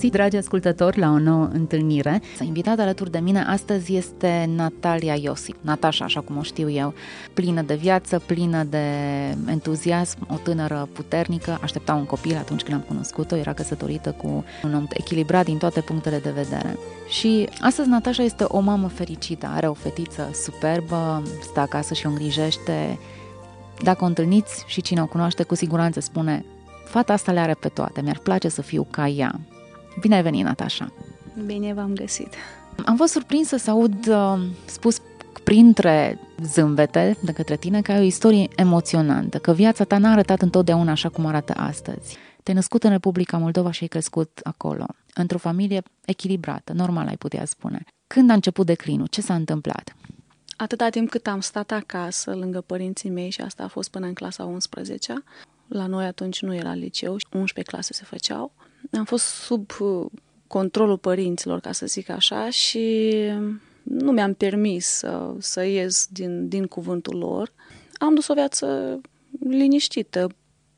Bine v-am regăsit, dragi ascultători, la o nouă întâlnire. Invitat alături de mine astăzi este Natalia Iosif, Natasha, așa cum o știu eu, plină de viață, plină de entuziasm, o tânără puternică, aștepta un copil atunci când am cunoscut-o, era căsătorită cu un om echilibrat din toate punctele de vedere. Și astăzi Natasha este o mamă fericită, are o fetiță superbă, stă acasă și o îngrijește. Dacă o întâlniți și cine o cunoaște, cu siguranță spune Fata asta le are pe toate, mi-ar place să fiu ca ea. Bine ai venit, Natasha! Bine v-am găsit! Am fost surprinsă să aud uh, spus printre zâmbete de către tine că ai o istorie emoționantă, că viața ta n-a arătat întotdeauna așa cum arată astăzi. Te-ai născut în Republica Moldova și ai crescut acolo, într-o familie echilibrată, normal ai putea spune. Când a început declinul? Ce s-a întâmplat? Atâta timp cât am stat acasă, lângă părinții mei, și asta a fost până în clasa 11 la noi atunci nu era liceu, 11 clase se făceau. Am fost sub uh, controlul părinților, ca să zic așa, și nu mi-am permis să, să ies din, din cuvântul lor. Am dus o viață liniștită,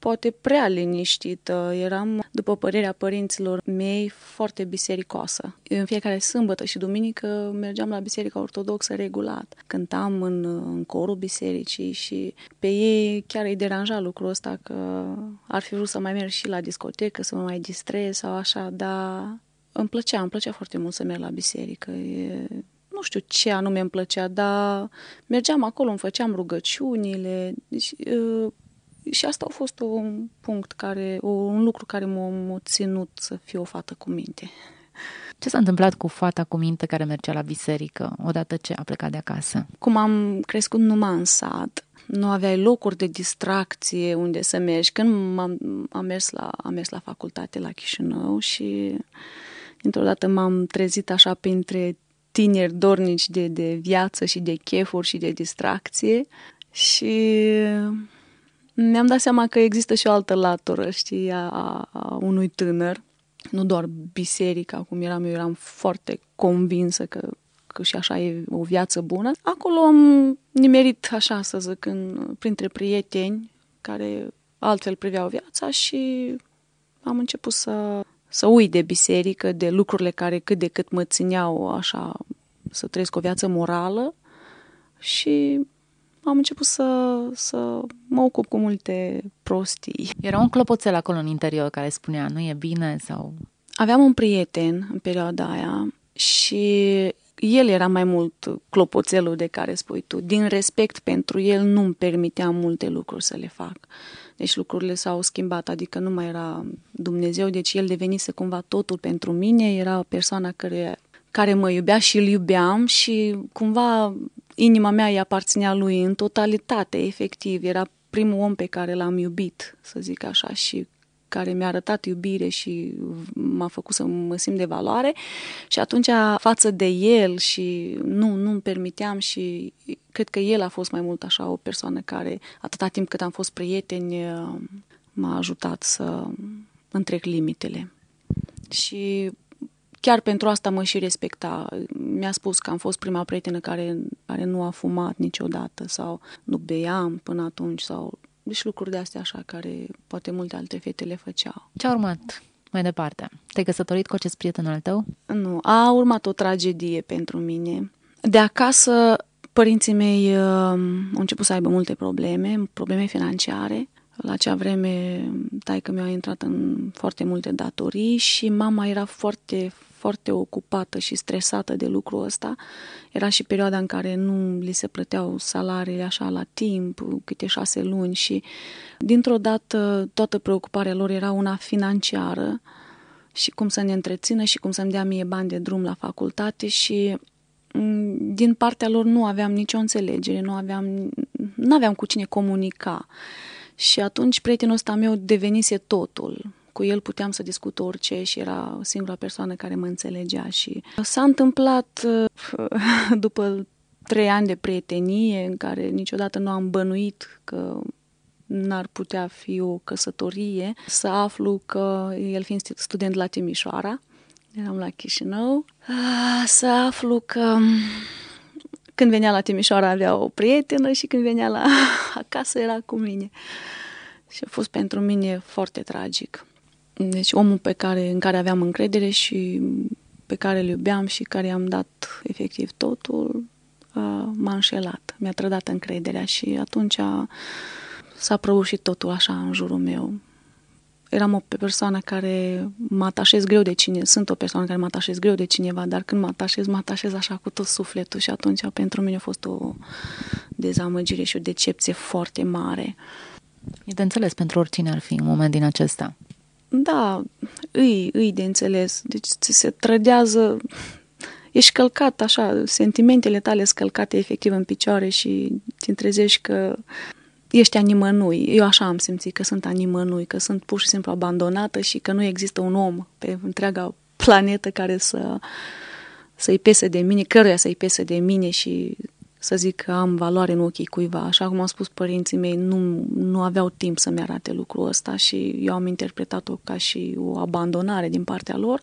poate prea liniștită. Eram, după părerea părinților mei, foarte bisericoasă. În fiecare sâmbătă și duminică mergeam la biserica ortodoxă regulat. Cântam în, în corul bisericii și pe ei chiar îi deranja lucrul ăsta că ar fi vrut să mai merg și la discotecă, să mă mai distrez sau așa, dar îmi plăcea, îmi plăcea foarte mult să merg la biserică. E, nu știu ce anume îmi plăcea, dar mergeam acolo, îmi făceam rugăciunile. Deci, și asta a fost un punct care, un lucru care m-a, ținut să fiu o fată cu minte. Ce s-a întâmplat cu fata cu minte care mergea la biserică odată ce a plecat de acasă? Cum am crescut numai în sat, nu aveai locuri de distracție unde să mergi. Când am, am, mers la, am mers la facultate la Chișinău și într-o dată m-am trezit așa printre tineri dornici de, de viață și de chefuri și de distracție și mi-am dat seama că există și o altă latură, știi, a, a unui tânăr. Nu doar biserica, cum eram eu, eram foarte convinsă că, că și așa e o viață bună. Acolo am nimerit, așa să zic, în, printre prieteni care altfel priveau viața și am început să, să uit de biserică, de lucrurile care cât de cât mă țineau așa să trăiesc o viață morală și am început să, să mă ocup cu multe prostii. Era un clopoțel acolo în interior care spunea nu e bine sau... Aveam un prieten în perioada aia și el era mai mult clopoțelul de care spui tu. Din respect pentru el nu-mi permitea multe lucruri să le fac. Deci lucrurile s-au schimbat, adică nu mai era Dumnezeu, deci el devenise cumva totul pentru mine, era persoana care, care mă iubea și îl iubeam și cumva inima mea îi aparținea lui în totalitate, efectiv. Era primul om pe care l-am iubit, să zic așa, și care mi-a arătat iubire și m-a făcut să mă simt de valoare și atunci față de el și nu, nu îmi permiteam și cred că el a fost mai mult așa o persoană care atâta timp cât am fost prieteni m-a ajutat să întrec limitele. Și chiar pentru asta mă și respecta. Mi-a spus că am fost prima prietenă care, care nu a fumat niciodată sau nu beam până atunci sau deci lucruri de astea așa care poate multe alte fete le făceau. Ce a urmat mai departe? Te-ai căsătorit cu acest prieten al tău? Nu, a urmat o tragedie pentru mine. De acasă, părinții mei uh, au început să aibă multe probleme, probleme financiare. La acea vreme, taică mi-a intrat în foarte multe datorii și mama era foarte, foarte ocupată și stresată de lucrul ăsta. Era și perioada în care nu li se plăteau salariile așa la timp, câte șase luni și dintr-o dată toată preocuparea lor era una financiară și cum să ne întrețină și cum să-mi dea mie bani de drum la facultate și mm, din partea lor nu aveam nicio înțelegere, nu aveam, nu aveam cu cine comunica. Și atunci prietenul ăsta meu devenise totul Cu el puteam să discut orice și era singura persoană care mă înțelegea și s-a întâmplat după trei ani de prietenie în care niciodată nu am bănuit că n-ar putea fi o căsătorie, să aflu că el fiind student la Timișoara, eram la Chișinău, să aflu că când venea la Timișoara avea o prietenă și când venea la acasă era cu mine. Și a fost pentru mine foarte tragic. Deci omul pe care, în care aveam încredere și pe care îl iubeam și care i-am dat efectiv totul, m-a înșelat, mi-a trădat încrederea și atunci s-a prăbușit totul așa în jurul meu. Eram o persoană care mă atașez greu de cine, sunt o persoană care mă atașez greu de cineva, dar când mă atașez, mă atașez așa cu tot sufletul și atunci pentru mine a fost o dezamăgire și o decepție foarte mare. E de înțeles pentru oricine ar fi un moment din acesta. Da, îi, îi de înțeles. Deci ți se trădează, ești călcat așa, sentimentele tale scălcate efectiv în picioare și te trezești că ești animănui. Eu așa am simțit că sunt animănui, că sunt pur și simplu abandonată și că nu există un om pe întreaga planetă care să, să-i pese de mine, căruia să-i pese de mine și să zic că am valoare în ochii cuiva. Așa cum au spus părinții mei, nu, nu aveau timp să-mi arate lucrul ăsta și eu am interpretat-o ca și o abandonare din partea lor.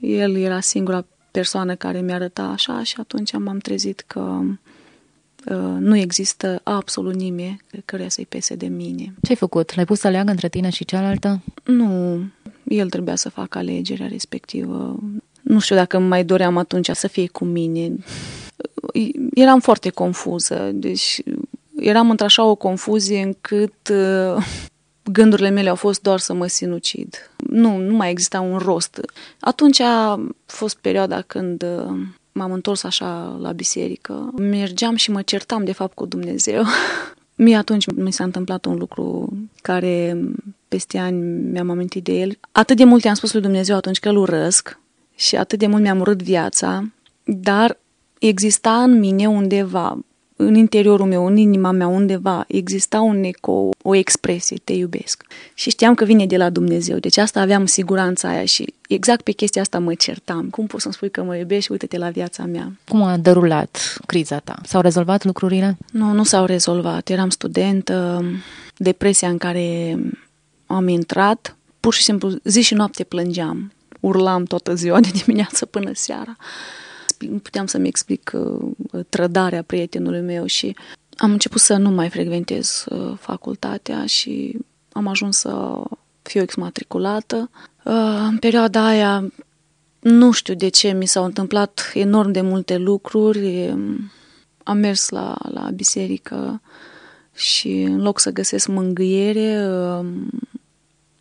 El era singura persoană care mi arăta așa și atunci m-am trezit că uh, nu există absolut nimeni care să-i pese de mine. Ce ai făcut? L-ai pus să aleagă între tine și cealaltă? Nu, el trebuia să facă alegerea respectivă. Nu știu dacă mai doream atunci să fie cu mine eram foarte confuză, deci eram într-așa o confuzie încât uh, gândurile mele au fost doar să mă sinucid. Nu, nu mai exista un rost. Atunci a fost perioada când uh, m-am întors așa la biserică. Mergeam și mă certam de fapt cu Dumnezeu. Mie atunci mi s-a întâmplat un lucru care peste ani mi-am amintit de el. Atât de mult i-am spus lui Dumnezeu atunci că îl urăsc și atât de mult mi-am urât viața, dar exista în mine undeva, în interiorul meu, în inima mea undeva, exista un eco, o expresie, te iubesc. Și știam că vine de la Dumnezeu, deci asta aveam siguranța aia și exact pe chestia asta mă certam. Cum poți să-mi spui că mă iubești? Uite-te la viața mea. Cum a derulat criza ta? S-au rezolvat lucrurile? Nu, nu s-au rezolvat. Eram studentă, depresia în care am intrat, pur și simplu zi și noapte plângeam. Urlam toată ziua, de dimineață până seara nu puteam să-mi explic uh, trădarea prietenului meu și am început să nu mai frecventez uh, facultatea și am ajuns să fiu exmatriculată. Uh, în perioada aia nu știu de ce mi s-au întâmplat enorm de multe lucruri. Am mers la, la biserică și în loc să găsesc mângâiere,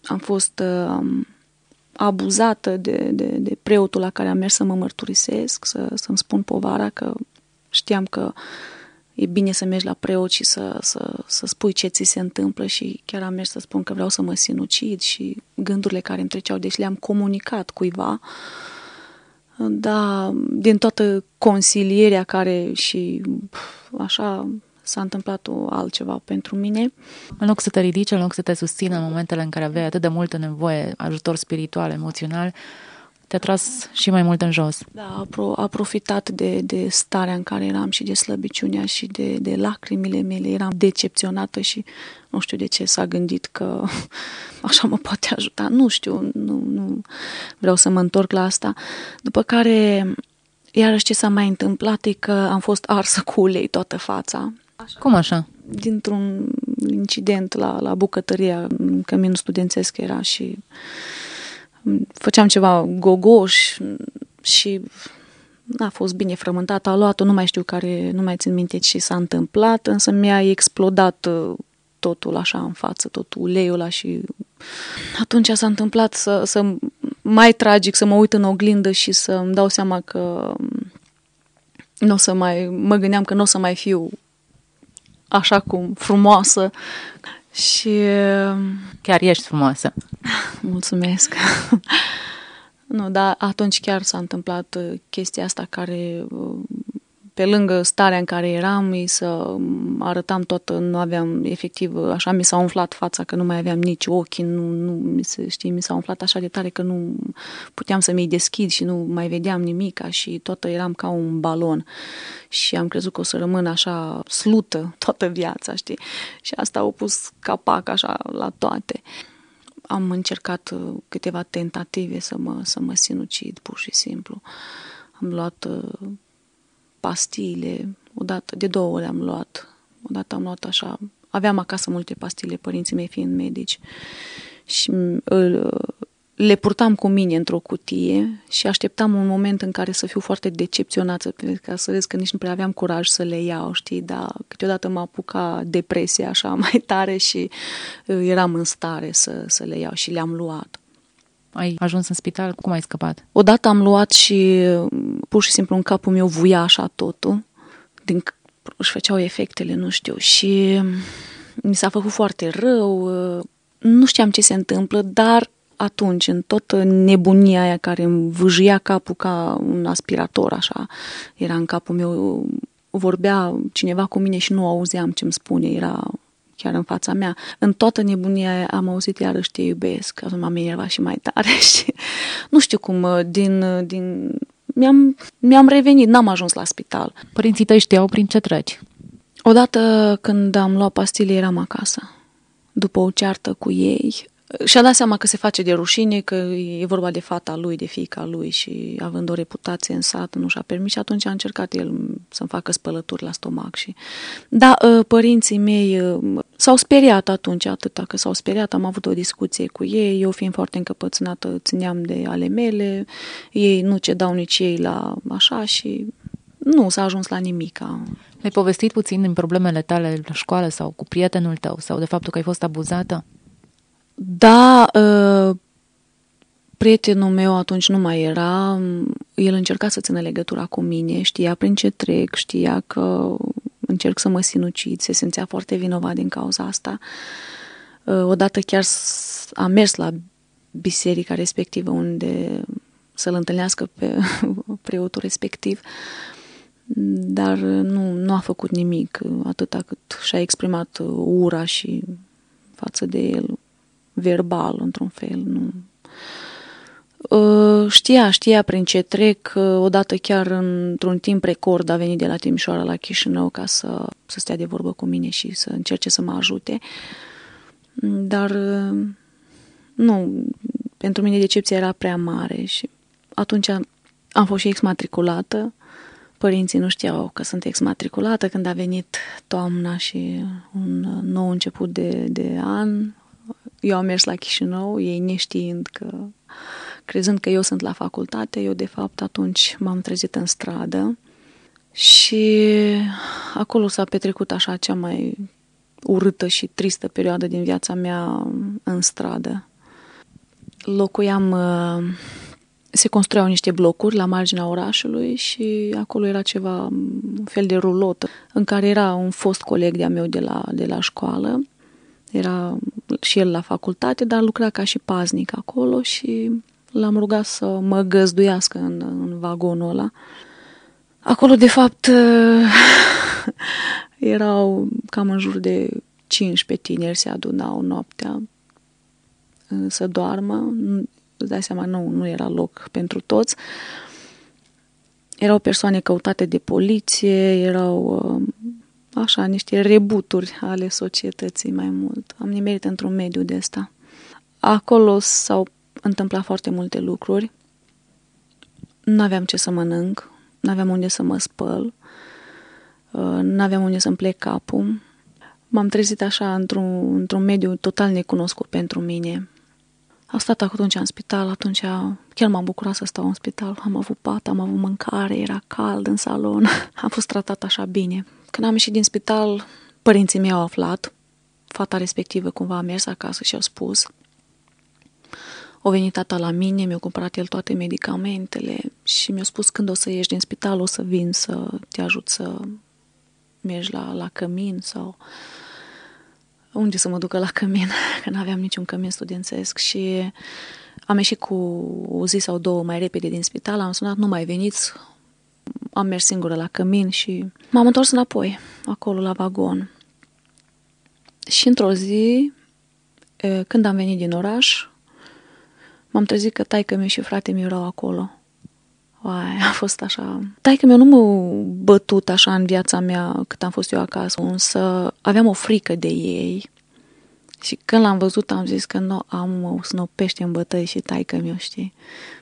am fost abuzată de, de, de preotul la care am mers să mă mărturisesc, să, să-mi spun povara, că știam că e bine să mergi la preot și să, să, să spui ce ți se întâmplă și chiar am mers să spun că vreau să mă sinucid și gândurile care îmi treceau, deci le-am comunicat cuiva. Da, din toată consilierea care și așa s-a întâmplat o altceva pentru mine. În loc să te ridici, în loc să te susțină în momentele în care aveai atât de multă nevoie, ajutor spiritual, emoțional, te-a tras și mai mult în jos. Da, a, pro, a profitat de, de starea în care eram și de slăbiciunea și de, de lacrimile mele. Eram decepționată și nu știu de ce s-a gândit că așa mă poate ajuta. Nu știu, nu, nu vreau să mă întorc la asta. După care, iarăși ce s-a mai întâmplat e că am fost arsă cu ulei toată fața. Așa. Cum așa? Dintr-un incident la, la bucătăria, în căminul studențesc era și făceam ceva gogoș și a fost bine frământat, a luat-o, nu mai știu care, nu mai țin minte ce s-a întâmplat, însă mi-a explodat uh, totul așa în față, totul uleiul ăla și atunci s-a întâmplat să, să mai tragic, să mă uit în oglindă și să îmi dau seama că nu o să mai, mă gândeam că nu o să mai fiu așa cum frumoasă și... Chiar ești frumoasă. Mulțumesc. nu, dar atunci chiar s-a întâmplat uh, chestia asta care uh, pe lângă starea în care eram, îi să arătam tot, nu aveam efectiv, așa mi s-a umflat fața că nu mai aveam nici ochi, nu, nu mi se, știi, mi s-a umflat așa de tare că nu puteam să mi-i deschid și nu mai vedeam nimica și tot eram ca un balon și am crezut că o să rămân așa slută toată viața, știi? Și asta au pus capac așa la toate. Am încercat uh, câteva tentative să mă, să mă sinucid, pur și simplu. Am luat uh, pastile, odată, de două ori am luat. Odată am luat așa, aveam acasă multe pastile, părinții mei fiind medici. Și îl, le purtam cu mine într-o cutie și așteptam un moment în care să fiu foarte decepționată, ca să vezi că nici nu prea aveam curaj să le iau, știi, dar câteodată mă apuca depresia așa mai tare și uh, eram în stare să, să le iau și le-am luat. Ai ajuns în spital? Cum ai scăpat? Odată am luat și pur și simplu în capul meu vuia așa totul, din își făceau efectele, nu știu, și mi s-a făcut foarte rău, nu știam ce se întâmplă, dar atunci, în toată nebunia aia care îmi vâjia capul ca un aspirator, așa, era în capul meu, vorbea cineva cu mine și nu auzeam ce îmi spune, era chiar în fața mea. În toată nebunia aia am auzit iarăși te iubesc, atunci m-am enervat și mai tare și nu știu cum, din, din mi-am, mi-am revenit, n-am ajuns la spital. Părinții tăi știau prin ce treci? Odată când am luat pastile, eram acasă. După o ceartă cu ei, și-a dat seama că se face de rușine, că e vorba de fata lui, de fiica lui și având o reputație în sat, nu și-a permis și atunci a încercat el să-mi facă spălături la stomac. Și... Da, ă, părinții mei ă, s-au speriat atunci, atâta că s-au speriat, am avut o discuție cu ei, eu fiind foarte încăpățânată țineam de ale mele, ei nu cedau nici ei la așa și nu s-a ajuns la nimic. Ai povestit puțin din problemele tale la școală sau cu prietenul tău sau de faptul că ai fost abuzată? Da, uh, prietenul meu atunci nu mai era, el încerca să țină legătura cu mine, știa prin ce trec, știa că încerc să mă sinucid, se simțea foarte vinovat din cauza asta. Uh, odată chiar a mers la biserica respectivă unde să-l întâlnească pe preotul respectiv, dar nu, nu a făcut nimic, atâta cât și-a exprimat ura și față de el verbal, într-un fel. Nu. Uh, știa, știa prin ce trec. Uh, odată chiar într-un timp record a venit de la Timișoara la Chișinău ca să, să stea de vorbă cu mine și să încerce să mă ajute. Dar uh, nu, pentru mine decepția era prea mare și atunci am fost și exmatriculată. Părinții nu știau că sunt exmatriculată când a venit toamna și un nou început de, de an eu am mers la Chișinău, ei neștiind că, crezând că eu sunt la facultate, eu de fapt atunci m-am trezit în stradă și acolo s-a petrecut așa cea mai urâtă și tristă perioadă din viața mea în stradă. Locuiam, uh, se construiau niște blocuri la marginea orașului și acolo era ceva, un fel de rulot în care era un fost coleg de-a meu de la, de la școală era și el la facultate, dar lucra ca și paznic acolo și l-am rugat să mă găzduiască în, în vagonul ăla. Acolo, de fapt, erau cam în jur de 15 tineri se adunau noaptea să doarmă. Îți dai seama, nu, nu era loc pentru toți. Erau persoane căutate de poliție, erau așa, niște rebuturi ale societății mai mult. Am nimerit într-un mediu de ăsta. Acolo s-au întâmplat foarte multe lucruri. Nu aveam ce să mănânc, nu aveam unde să mă spăl, uh, nu aveam unde să-mi plec capul. M-am trezit așa într-un, într-un mediu total necunoscut pentru mine. Am stat atunci în spital, atunci chiar m-am bucurat să stau în spital. Am avut pat, am avut mâncare, era cald în salon. Am fost tratat așa bine. Când am ieșit din spital, părinții mei au aflat. Fata respectivă cumva a mers acasă și au spus. O venit tata la mine, mi-a cumpărat el toate medicamentele și mi-a spus când o să ieși din spital o să vin să te ajut să mergi la, la cămin sau unde să mă ducă la cămin, că nu aveam niciun cămin studențesc și am ieșit cu o zi sau două mai repede din spital, am sunat, nu mai veniți, am mers singură la cămin și m-am întors înapoi, acolo la vagon. Și într-o zi, când am venit din oraș, m-am trezit că taică meu și frate mi erau acolo. Uai, a fost așa... Taică meu nu m-a bătut așa în viața mea cât am fost eu acasă, însă aveam o frică de ei. Și când l-am văzut am zis că nu am o snopește în bătăi și taică meu, știi?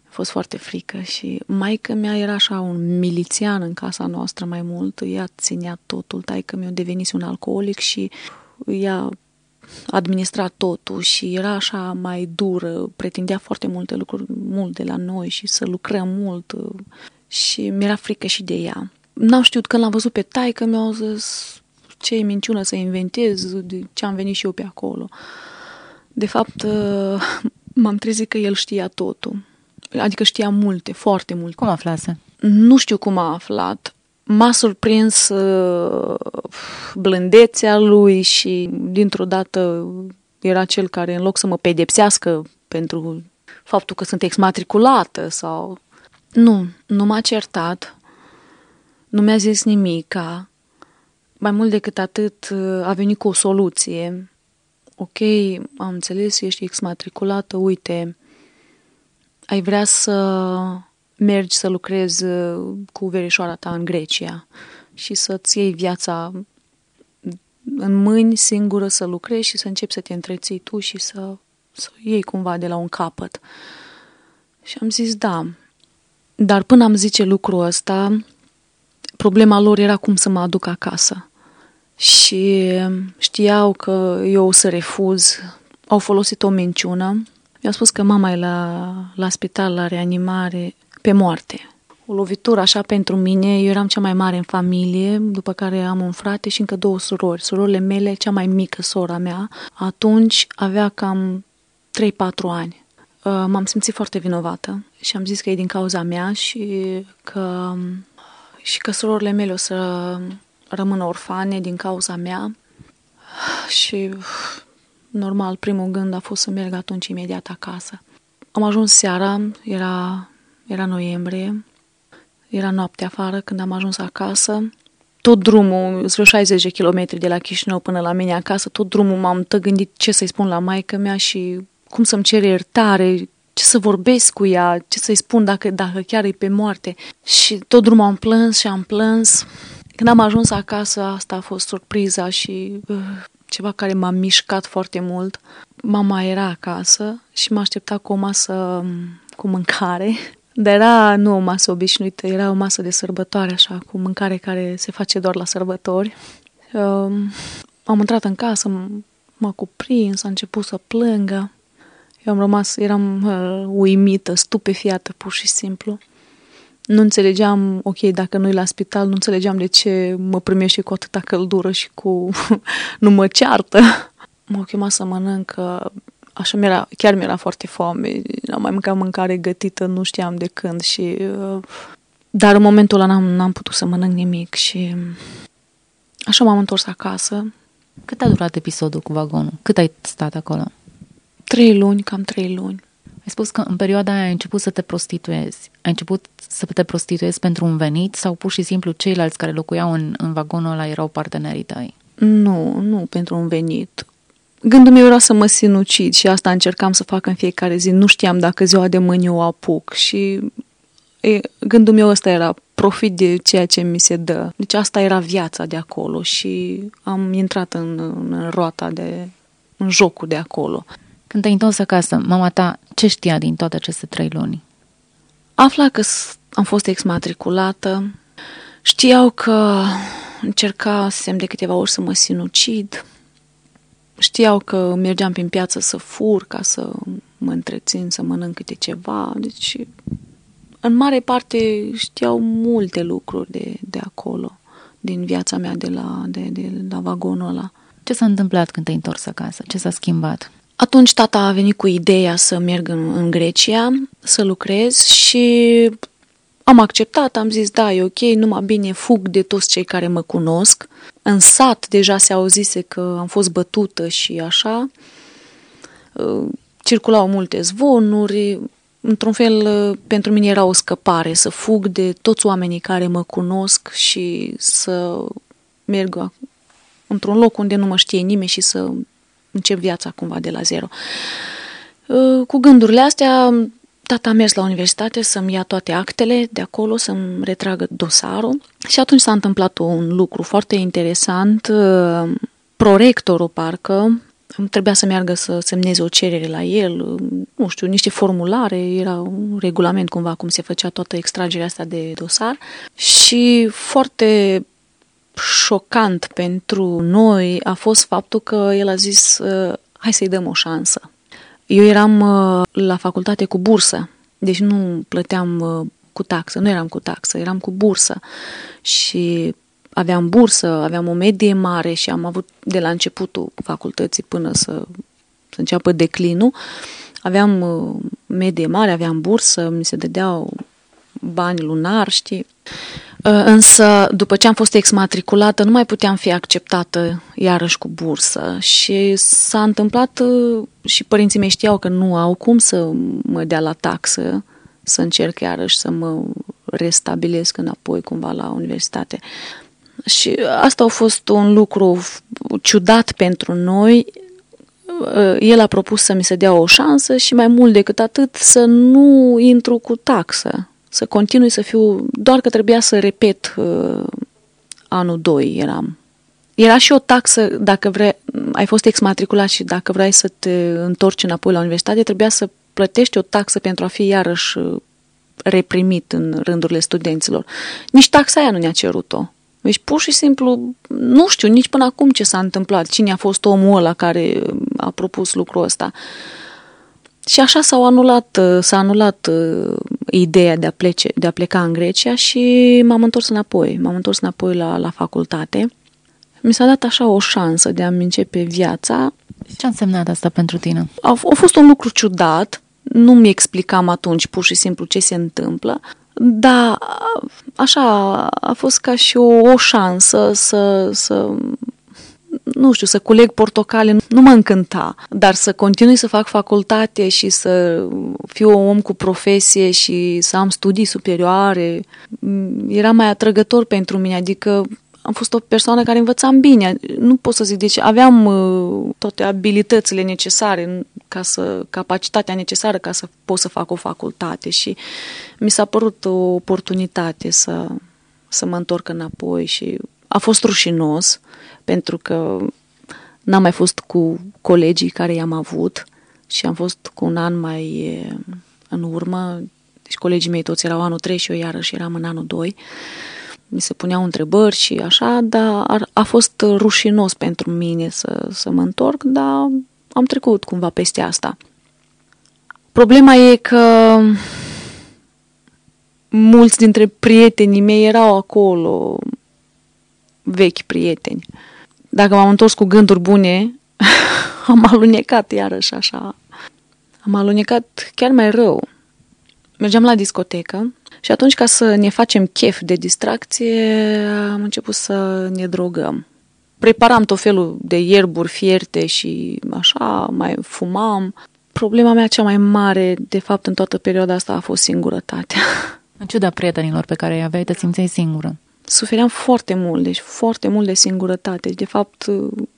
A fost foarte frică și maică mea era așa un milițian în casa noastră mai mult, ea ținea totul, taică meu devenise un alcoolic și ea administra totul și era așa mai dură, pretindea foarte multe lucruri mult de la noi și să lucrăm mult și mi-era frică și de ea. N-am știut când l-am văzut pe taică, mi-au zis ce e minciună să inventez, de ce am venit și eu pe acolo. De fapt, m-am trezit că el știa totul. Adică știa multe, foarte multe. Cum aflase? Nu știu cum a aflat m-a surprins uh, blândețea lui și dintr-o dată era cel care în loc să mă pedepsească pentru faptul că sunt exmatriculată sau... Nu, nu m-a certat, nu mi-a zis nimica. Mai mult decât atât, a venit cu o soluție. Ok, am înțeles, ești exmatriculată, uite, ai vrea să mergi să lucrezi uh, cu verișoara ta în Grecia și să-ți iei viața în mâini singură să lucrezi și să începi să te întreții tu și să, să iei cumva de la un capăt. Și am zis da. Dar până am zice lucrul ăsta, problema lor era cum să mă aduc acasă. Și știau că eu o să refuz. Au folosit o minciună. Mi-au spus că mama e la, la spital, la reanimare pe moarte. O lovitură așa pentru mine, eu eram cea mai mare în familie, după care am un frate și încă două surori. Surorile mele, cea mai mică sora mea, atunci avea cam 3-4 ani. Uh, m-am simțit foarte vinovată și am zis că e din cauza mea și că, și că surorile mele o să rămână orfane din cauza mea. Și normal, primul gând a fost să merg atunci imediat acasă. Am ajuns seara, era era noiembrie, era noapte afară când am ajuns acasă. Tot drumul, vreo 60 de kilometri de la Chișinău până la mine acasă, tot drumul m-am gândit ce să-i spun la maică mea și cum să-mi cer iertare, ce să vorbesc cu ea, ce să-i spun dacă, dacă chiar e pe moarte. Și tot drumul am plâns și am plâns. Când am ajuns acasă, asta a fost surpriza și uh, ceva care m-a mișcat foarte mult. Mama era acasă și m-a așteptat cu o masă cu mâncare dar era nu o masă obișnuită, era o masă de sărbătoare, așa, cu mâncare care se face doar la sărbători. Um, am intrat în casă, m-a cuprins, a început să plângă. Eu am rămas, eram uh, uimită, stupefiată, pur și simplu. Nu înțelegeam, ok, dacă nu-i la spital, nu înțelegeam de ce mă primește cu atâta căldură și cu... nu mă ceartă. M-au chemat să mănânc așa mi-era, chiar mi-era foarte foame, am mai mâncat mâncare gătită, nu știam de când și... Uh, dar în momentul ăla n-am, n-am putut să mănânc nimic și așa m-am întors acasă. Cât a durat episodul cu vagonul? Cât ai stat acolo? Trei luni, cam trei luni. Ai spus că în perioada aia ai început să te prostituezi. Ai început să te prostituezi pentru un venit sau pur și simplu ceilalți care locuiau în, în vagonul ăla erau partenerii tăi? Nu, nu pentru un venit. Gândul meu era să mă sinucid și asta încercam să fac în fiecare zi. Nu știam dacă ziua de mâine o apuc și e, gândul meu ăsta era profit de ceea ce mi se dă. Deci asta era viața de acolo și am intrat în, în roata de, în jocul de acolo. Când te-ai întors acasă, mama ta ce știa din toate aceste trei luni? Afla că am fost exmatriculată, știau că încercasem de câteva ori să mă sinucid, știau că mergeam prin piață să fur ca să mă întrețin, să mănânc câte ceva. Deci, în mare parte, știau multe lucruri de, de acolo, din viața mea de la, de, de la vagonul ăla. Ce s-a întâmplat când te-ai întors acasă? Ce s-a schimbat? Atunci tata a venit cu ideea să merg în, în Grecia, să lucrez și am acceptat, am zis da, e ok, numai bine fug de toți cei care mă cunosc. În sat deja se auzise că am fost bătută și așa. Uh, circulau multe zvonuri. într-un fel, pentru mine era o scăpare, să fug de toți oamenii care mă cunosc și să merg într-un loc unde nu mă știe nimeni și să încep viața cumva de la zero. Cu gândurile astea, tata a mers la universitate să-mi ia toate actele de acolo, să-mi retragă dosarul și atunci s-a întâmplat un lucru foarte interesant. Prorectorul, parcă, trebuia să meargă să semneze o cerere la el, nu știu, niște formulare, era un regulament cumva cum se făcea toată extragerea asta de dosar și foarte șocant pentru noi a fost faptul că el a zis hai să-i dăm o șansă. Eu eram uh, la facultate cu bursă, deci nu plăteam uh, cu taxă, nu eram cu taxă, eram cu bursă și aveam bursă, aveam o medie mare și am avut de la începutul facultății până să, să înceapă declinul, aveam uh, medie mare, aveam bursă, mi se dădeau bani lunar, știi? Uh, însă, după ce am fost exmatriculată, nu mai puteam fi acceptată iarăși cu bursă și s-a întâmplat uh, și părinții mei știau că nu au cum să mă dea la taxă să încerc iarăși să mă restabilesc înapoi cumva la universitate. Și asta a fost un lucru ciudat pentru noi. Uh, el a propus să mi se dea o șansă și mai mult decât atât să nu intru cu taxă să continui să fiu, doar că trebuia să repet uh, anul 2 eram. Era și o taxă, dacă vrei, ai fost exmatriculat și dacă vrei să te întorci înapoi la universitate, trebuia să plătești o taxă pentru a fi iarăși uh, reprimit în rândurile studenților. Nici taxa aia nu ne-a cerut-o. Deci, pur și simplu, nu știu nici până acum ce s-a întâmplat, cine a fost omul ăla care a propus lucrul ăsta. Și așa s-au anulat, uh, s-a anulat ideea de a, plece, de a pleca în Grecia și m-am întors înapoi. M-am întors înapoi la, la facultate. Mi s-a dat așa o șansă de a-mi începe viața. Ce a însemnat asta pentru tine? A, a fost un lucru ciudat. Nu mi explicam atunci pur și simplu ce se întâmplă, dar așa a fost ca și o, o șansă să, să nu știu, să culeg portocale nu mă încânta, dar să continui să fac facultate și să fiu un om cu profesie și să am studii superioare, era mai atrăgător pentru mine, adică am fost o persoană care învățam bine, nu pot să zic, deci aveam uh, toate abilitățile necesare ca să, capacitatea necesară ca să pot să fac o facultate și mi s-a părut o oportunitate să, să mă întorc înapoi și a fost rușinos pentru că n-am mai fost cu colegii care i-am avut și am fost cu un an mai în urmă. Deci colegii mei toți erau anul 3 și eu iarăși eram în anul 2. Mi se puneau întrebări și așa, dar a fost rușinos pentru mine să, să mă întorc, dar am trecut cumva peste asta. Problema e că mulți dintre prietenii mei erau acolo, vechi prieteni. Dacă m-am întors cu gânduri bune, am alunecat iarăși așa. Am alunecat chiar mai rău. Mergeam la discotecă și atunci ca să ne facem chef de distracție, am început să ne drogăm. Preparam tot felul de ierburi fierte și așa, mai fumam. Problema mea cea mai mare, de fapt, în toată perioada asta a fost singurătatea. În ciuda prietenilor pe care îi aveai, te simțeai singură sufeream foarte mult, deci foarte mult de singurătate. De fapt,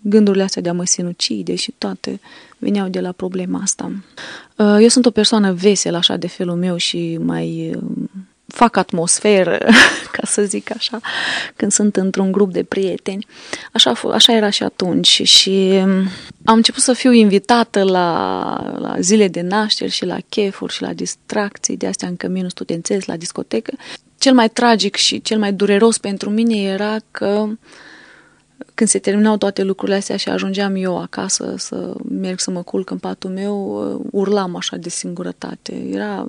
gândurile astea de a mă sinucide și toate veneau de la problema asta. Uh, eu sunt o persoană veselă așa de felul meu și mai uh, fac atmosferă, ca să zic așa, când sunt într-un grup de prieteni. Așa, așa era și atunci și um, am început să fiu invitată la, la zile de nașteri și la chefuri și la distracții de astea în căminul studențesc, la discotecă cel mai tragic și cel mai dureros pentru mine era că când se terminau toate lucrurile astea și ajungeam eu acasă să merg să mă culc în patul meu, urlam așa de singurătate. Era,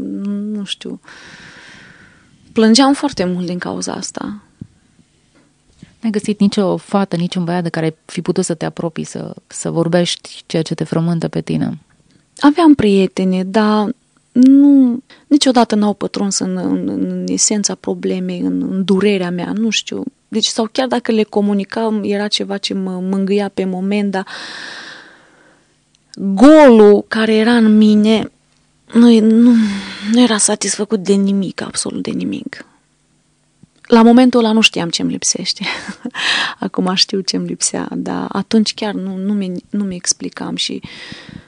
nu știu, plângeam foarte mult din cauza asta. N-ai găsit nicio fată, niciun băiat de care fi putut să te apropii, să, să vorbești ceea ce te frământă pe tine? Aveam prietene, dar nu, niciodată n-au pătruns în, în, în esența problemei, în, în durerea mea, nu știu. Deci, sau chiar dacă le comunicam, era ceva ce mă mângâia pe moment, dar golul care era în mine nu, nu, nu era satisfăcut de nimic, absolut de nimic. La momentul ăla nu știam ce îmi lipsește. Acum știu ce îmi lipsea, dar atunci chiar nu, nu, mi, nu mi explicam și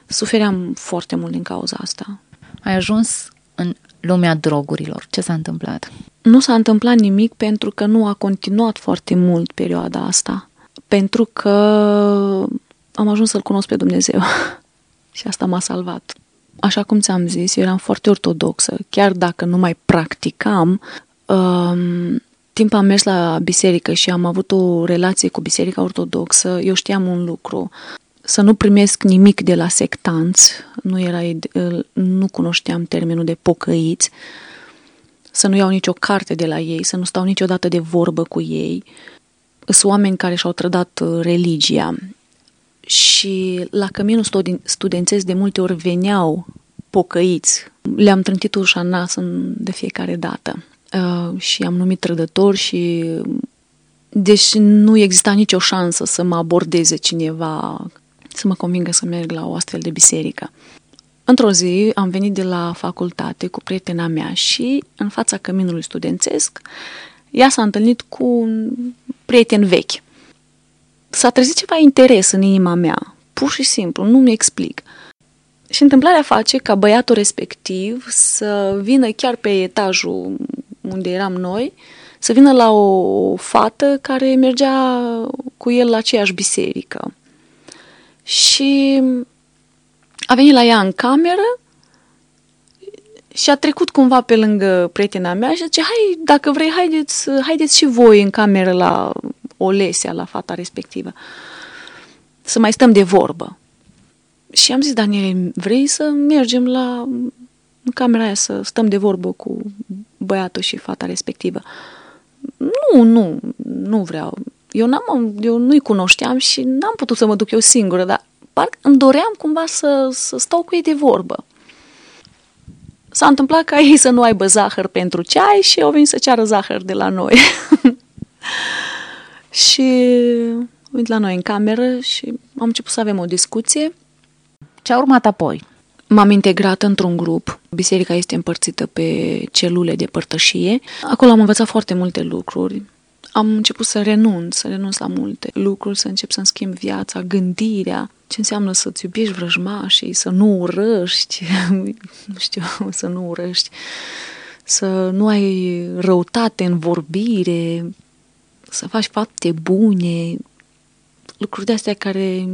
sufeream foarte mult din cauza asta. Ai ajuns în lumea drogurilor. Ce s-a întâmplat? Nu s-a întâmplat nimic pentru că nu a continuat foarte mult perioada asta. Pentru că am ajuns să-L cunosc pe Dumnezeu. și asta m-a salvat. Așa cum ți-am zis, eu eram foarte ortodoxă. Chiar dacă nu mai practicam, um, timp am mers la biserică și am avut o relație cu biserica ortodoxă, eu știam un lucru, să nu primesc nimic de la sectanți, nu, era, nu cunoșteam termenul de pocăiți, să nu iau nicio carte de la ei, să nu stau niciodată de vorbă cu ei. Sunt oameni care și-au trădat uh, religia și la căminul studențesc de multe ori veneau pocăiți. Le-am trântit ușa nas de fiecare dată uh, și am numit trădător și deși nu exista nicio șansă să mă abordeze cineva, să mă convingă să merg la o astfel de biserică. Într-o zi am venit de la facultate cu prietena mea și în fața căminului studențesc ea s-a întâlnit cu un prieten vechi. S-a trezit ceva interes în inima mea, pur și simplu, nu mi explic. Și întâmplarea face ca băiatul respectiv să vină chiar pe etajul unde eram noi, să vină la o fată care mergea cu el la aceeași biserică. Și a venit la ea în cameră și a trecut cumva pe lângă prietena mea și zice, hai, dacă vrei, haideți, haideți și voi în cameră la Olesia, la fata respectivă, să mai stăm de vorbă. Și am zis, Daniel, vrei să mergem la în camera aia să stăm de vorbă cu băiatul și fata respectivă? Nu, nu, nu vreau. Eu, n-am, eu nu-i cunoșteam și n-am putut să mă duc eu singură, dar parcă îmi doream cumva să, să stau cu ei de vorbă. S-a întâmplat ca ei să nu aibă zahăr pentru ceai și au venit să ceară zahăr de la noi. și au venit la noi în cameră și am început să avem o discuție. Ce a urmat apoi? M-am integrat într-un grup. Biserica este împărțită pe celule de părtășie. Acolo am învățat foarte multe lucruri am început să renunț, să renunț la multe lucruri, să încep să-mi schimb viața, gândirea, ce înseamnă să-ți iubești vrăjmașii, să nu urăști, nu știu, să nu urăști, să nu ai răutate în vorbire, să faci fapte bune, lucruri de astea care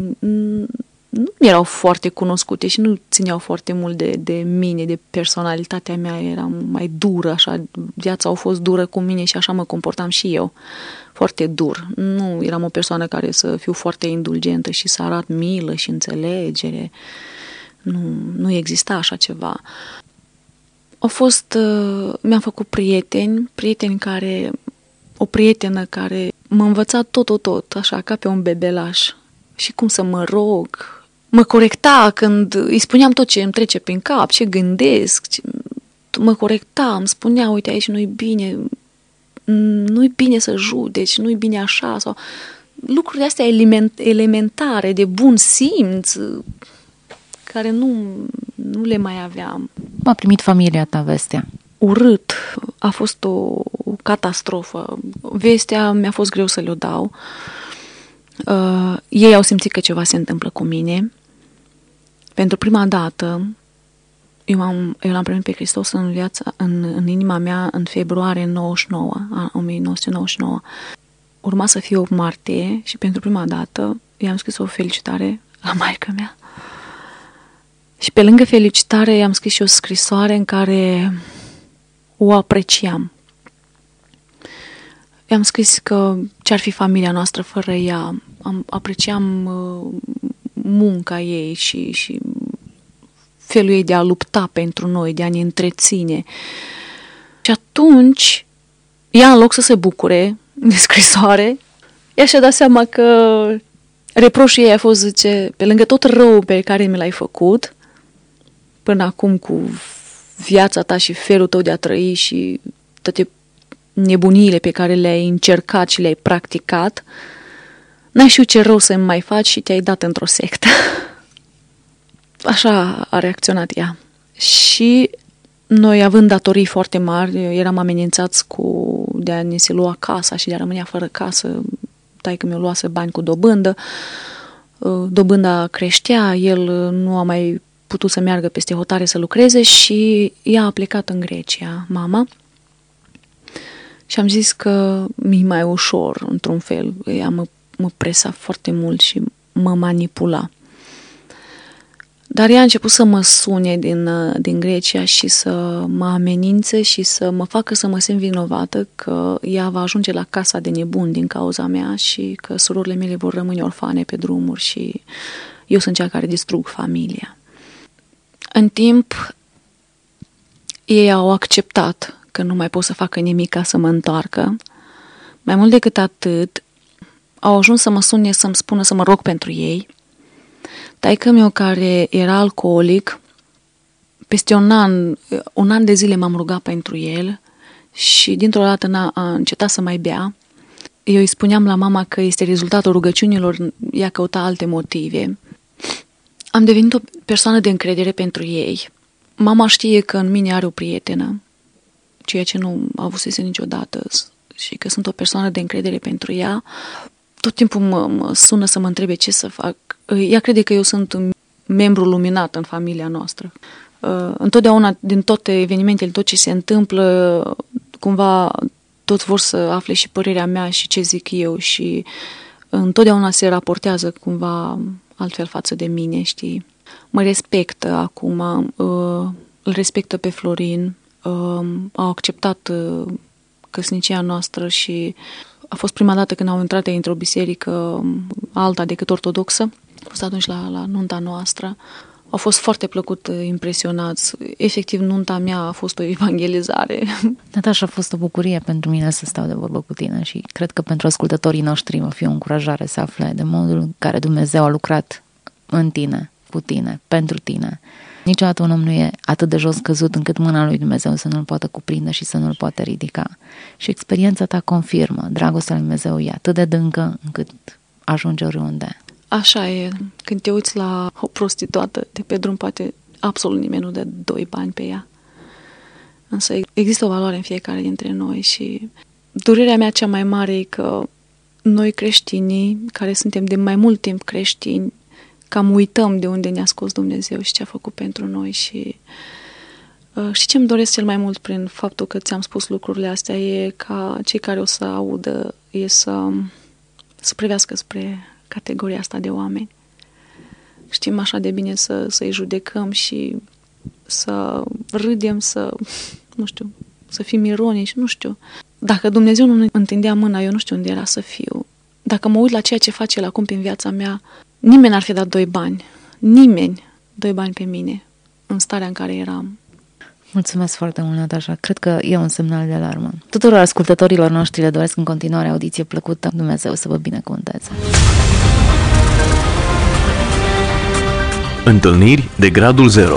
nu erau foarte cunoscute și nu țineau foarte mult de, de mine, de personalitatea mea, eram mai dură, așa, viața a fost dură cu mine și așa mă comportam și eu, foarte dur. Nu eram o persoană care să fiu foarte indulgentă și să arat milă și înțelegere. Nu, nu exista așa ceva. Au fost, uh, mi-am făcut prieteni, prieteni care, o prietenă care m-a învățat tot, tot, tot, așa, ca pe un bebelaș și cum să mă rog, mă corecta când îi spuneam tot ce îmi trece prin cap, ce gândesc, ce... mă corecta, îmi spunea, uite, aici nu-i bine, nu-i bine să judeci, nu-i bine așa, sau lucruri astea element, elementare, de bun simț, care nu, nu le mai aveam. M-a primit familia ta vestea? Urât. A fost o, o catastrofă. Vestea mi-a fost greu să le-o dau. Uh, ei au simțit că ceva se întâmplă cu mine. Pentru prima dată, eu, am, eu l-am primit pe Hristos în viața, în, în inima mea în februarie 99, a, 1999. Urma să fie 8 martie și pentru prima dată i-am scris o felicitare la maica mea. Și pe lângă felicitare i-am scris și o scrisoare în care o apreciam. I-am scris că ce-ar fi familia noastră fără ea. Am, apreciam uh, munca ei și, și felul ei de a lupta pentru noi, de a ne întreține. Și atunci, ea în loc să se bucure de scrisoare, ea și-a dat seama că reproșul ei a fost, zice, pe lângă tot rău pe care mi l-ai făcut, până acum cu viața ta și felul tău de a trăi și toate nebuniile pe care le-ai încercat și le-ai practicat, n-ai știut ce rău să-mi mai faci și te-ai dat într-o sectă. Așa a reacționat ea. și noi, având datorii foarte mari, eram amenințați cu de a ne se lua casa și de a rămâne fără casă. Tai că mi-o luase bani cu dobândă. Uh, dobânda creștea, el nu a mai putut să meargă peste hotare să lucreze și ea a plecat în Grecia, mama. Și am zis că mi mai ușor, într-un fel. Ea mă, mă presa foarte mult și mă manipula. Dar ea a început să mă sune din, uh, din Grecia și să mă amenințe și să mă facă să mă simt vinovată că ea va ajunge la casa de nebun din cauza mea și că surorile mele vor rămâne orfane pe drumuri și eu sunt cea care distrug familia. În timp, ei au acceptat că nu mai pot să facă nimic ca să mă întoarcă. Mai mult decât atât, au ajuns să mă sune să-mi spună să mă rog pentru ei – Taică meu care era alcoolic, peste un an, un an de zile m-am rugat pentru el și dintr-o dată a, a încetat să mai bea. Eu îi spuneam la mama că este rezultatul rugăciunilor, ea căuta alte motive. Am devenit o persoană de încredere pentru ei. Mama știe că în mine are o prietenă, ceea ce nu a avusese niciodată și că sunt o persoană de încredere pentru ea. Tot timpul mă, mă sună să mă întrebe ce să fac, ea crede că eu sunt un membru luminat în familia noastră. Uh, întotdeauna, din toate evenimentele, tot ce se întâmplă, cumva toți vor să afle și părerea mea și ce zic eu și întotdeauna se raportează cumva altfel față de mine, știi? Mă respectă acum, uh, îl respectă pe Florin, uh, au acceptat căsnicia noastră și a fost prima dată când au intrat într-o biserică alta decât ortodoxă a fost atunci la, la nunta noastră. Au fost foarte plăcut uh, impresionați. Efectiv, nunta mea a fost o evangelizare. Natasha, a fost o bucurie pentru mine să stau de vorbă cu tine și cred că pentru ascultătorii noștri va fi o încurajare să afle de modul în care Dumnezeu a lucrat în tine, cu tine, pentru tine. Niciodată un om nu e atât de jos căzut încât mâna lui Dumnezeu să nu-l poată cuprinde și să nu-l poată ridica. Și experiența ta confirmă, dragostea lui Dumnezeu e atât de dâncă încât ajunge oriunde. Așa e. Când te uiți la o prostituată de pe drum, poate absolut nimeni nu dă doi bani pe ea. Însă există o valoare în fiecare dintre noi și durerea mea cea mai mare e că noi creștinii, care suntem de mai mult timp creștini, cam uităm de unde ne-a scos Dumnezeu și ce a făcut pentru noi și uh, și ce îmi doresc cel mai mult prin faptul că ți-am spus lucrurile astea e ca cei care o să audă e să, să privească spre categoria asta de oameni. Știm așa de bine să, să-i judecăm și să râdem, să, nu știu, să fim ironici, nu știu. Dacă Dumnezeu nu întindea mâna, eu nu știu unde era să fiu. Dacă mă uit la ceea ce face el acum prin viața mea, nimeni n-ar fi dat doi bani. Nimeni doi bani pe mine în starea în care eram. Mulțumesc foarte mult, Natasha. Cred că e un semnal de alarmă. Tuturor ascultătorilor noștri le doresc în continuare audiție plăcută. Dumnezeu să vă binecuvânteze. Întâlniri de gradul 0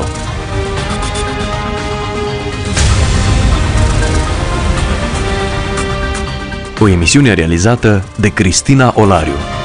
O emisiune realizată de Cristina Olariu.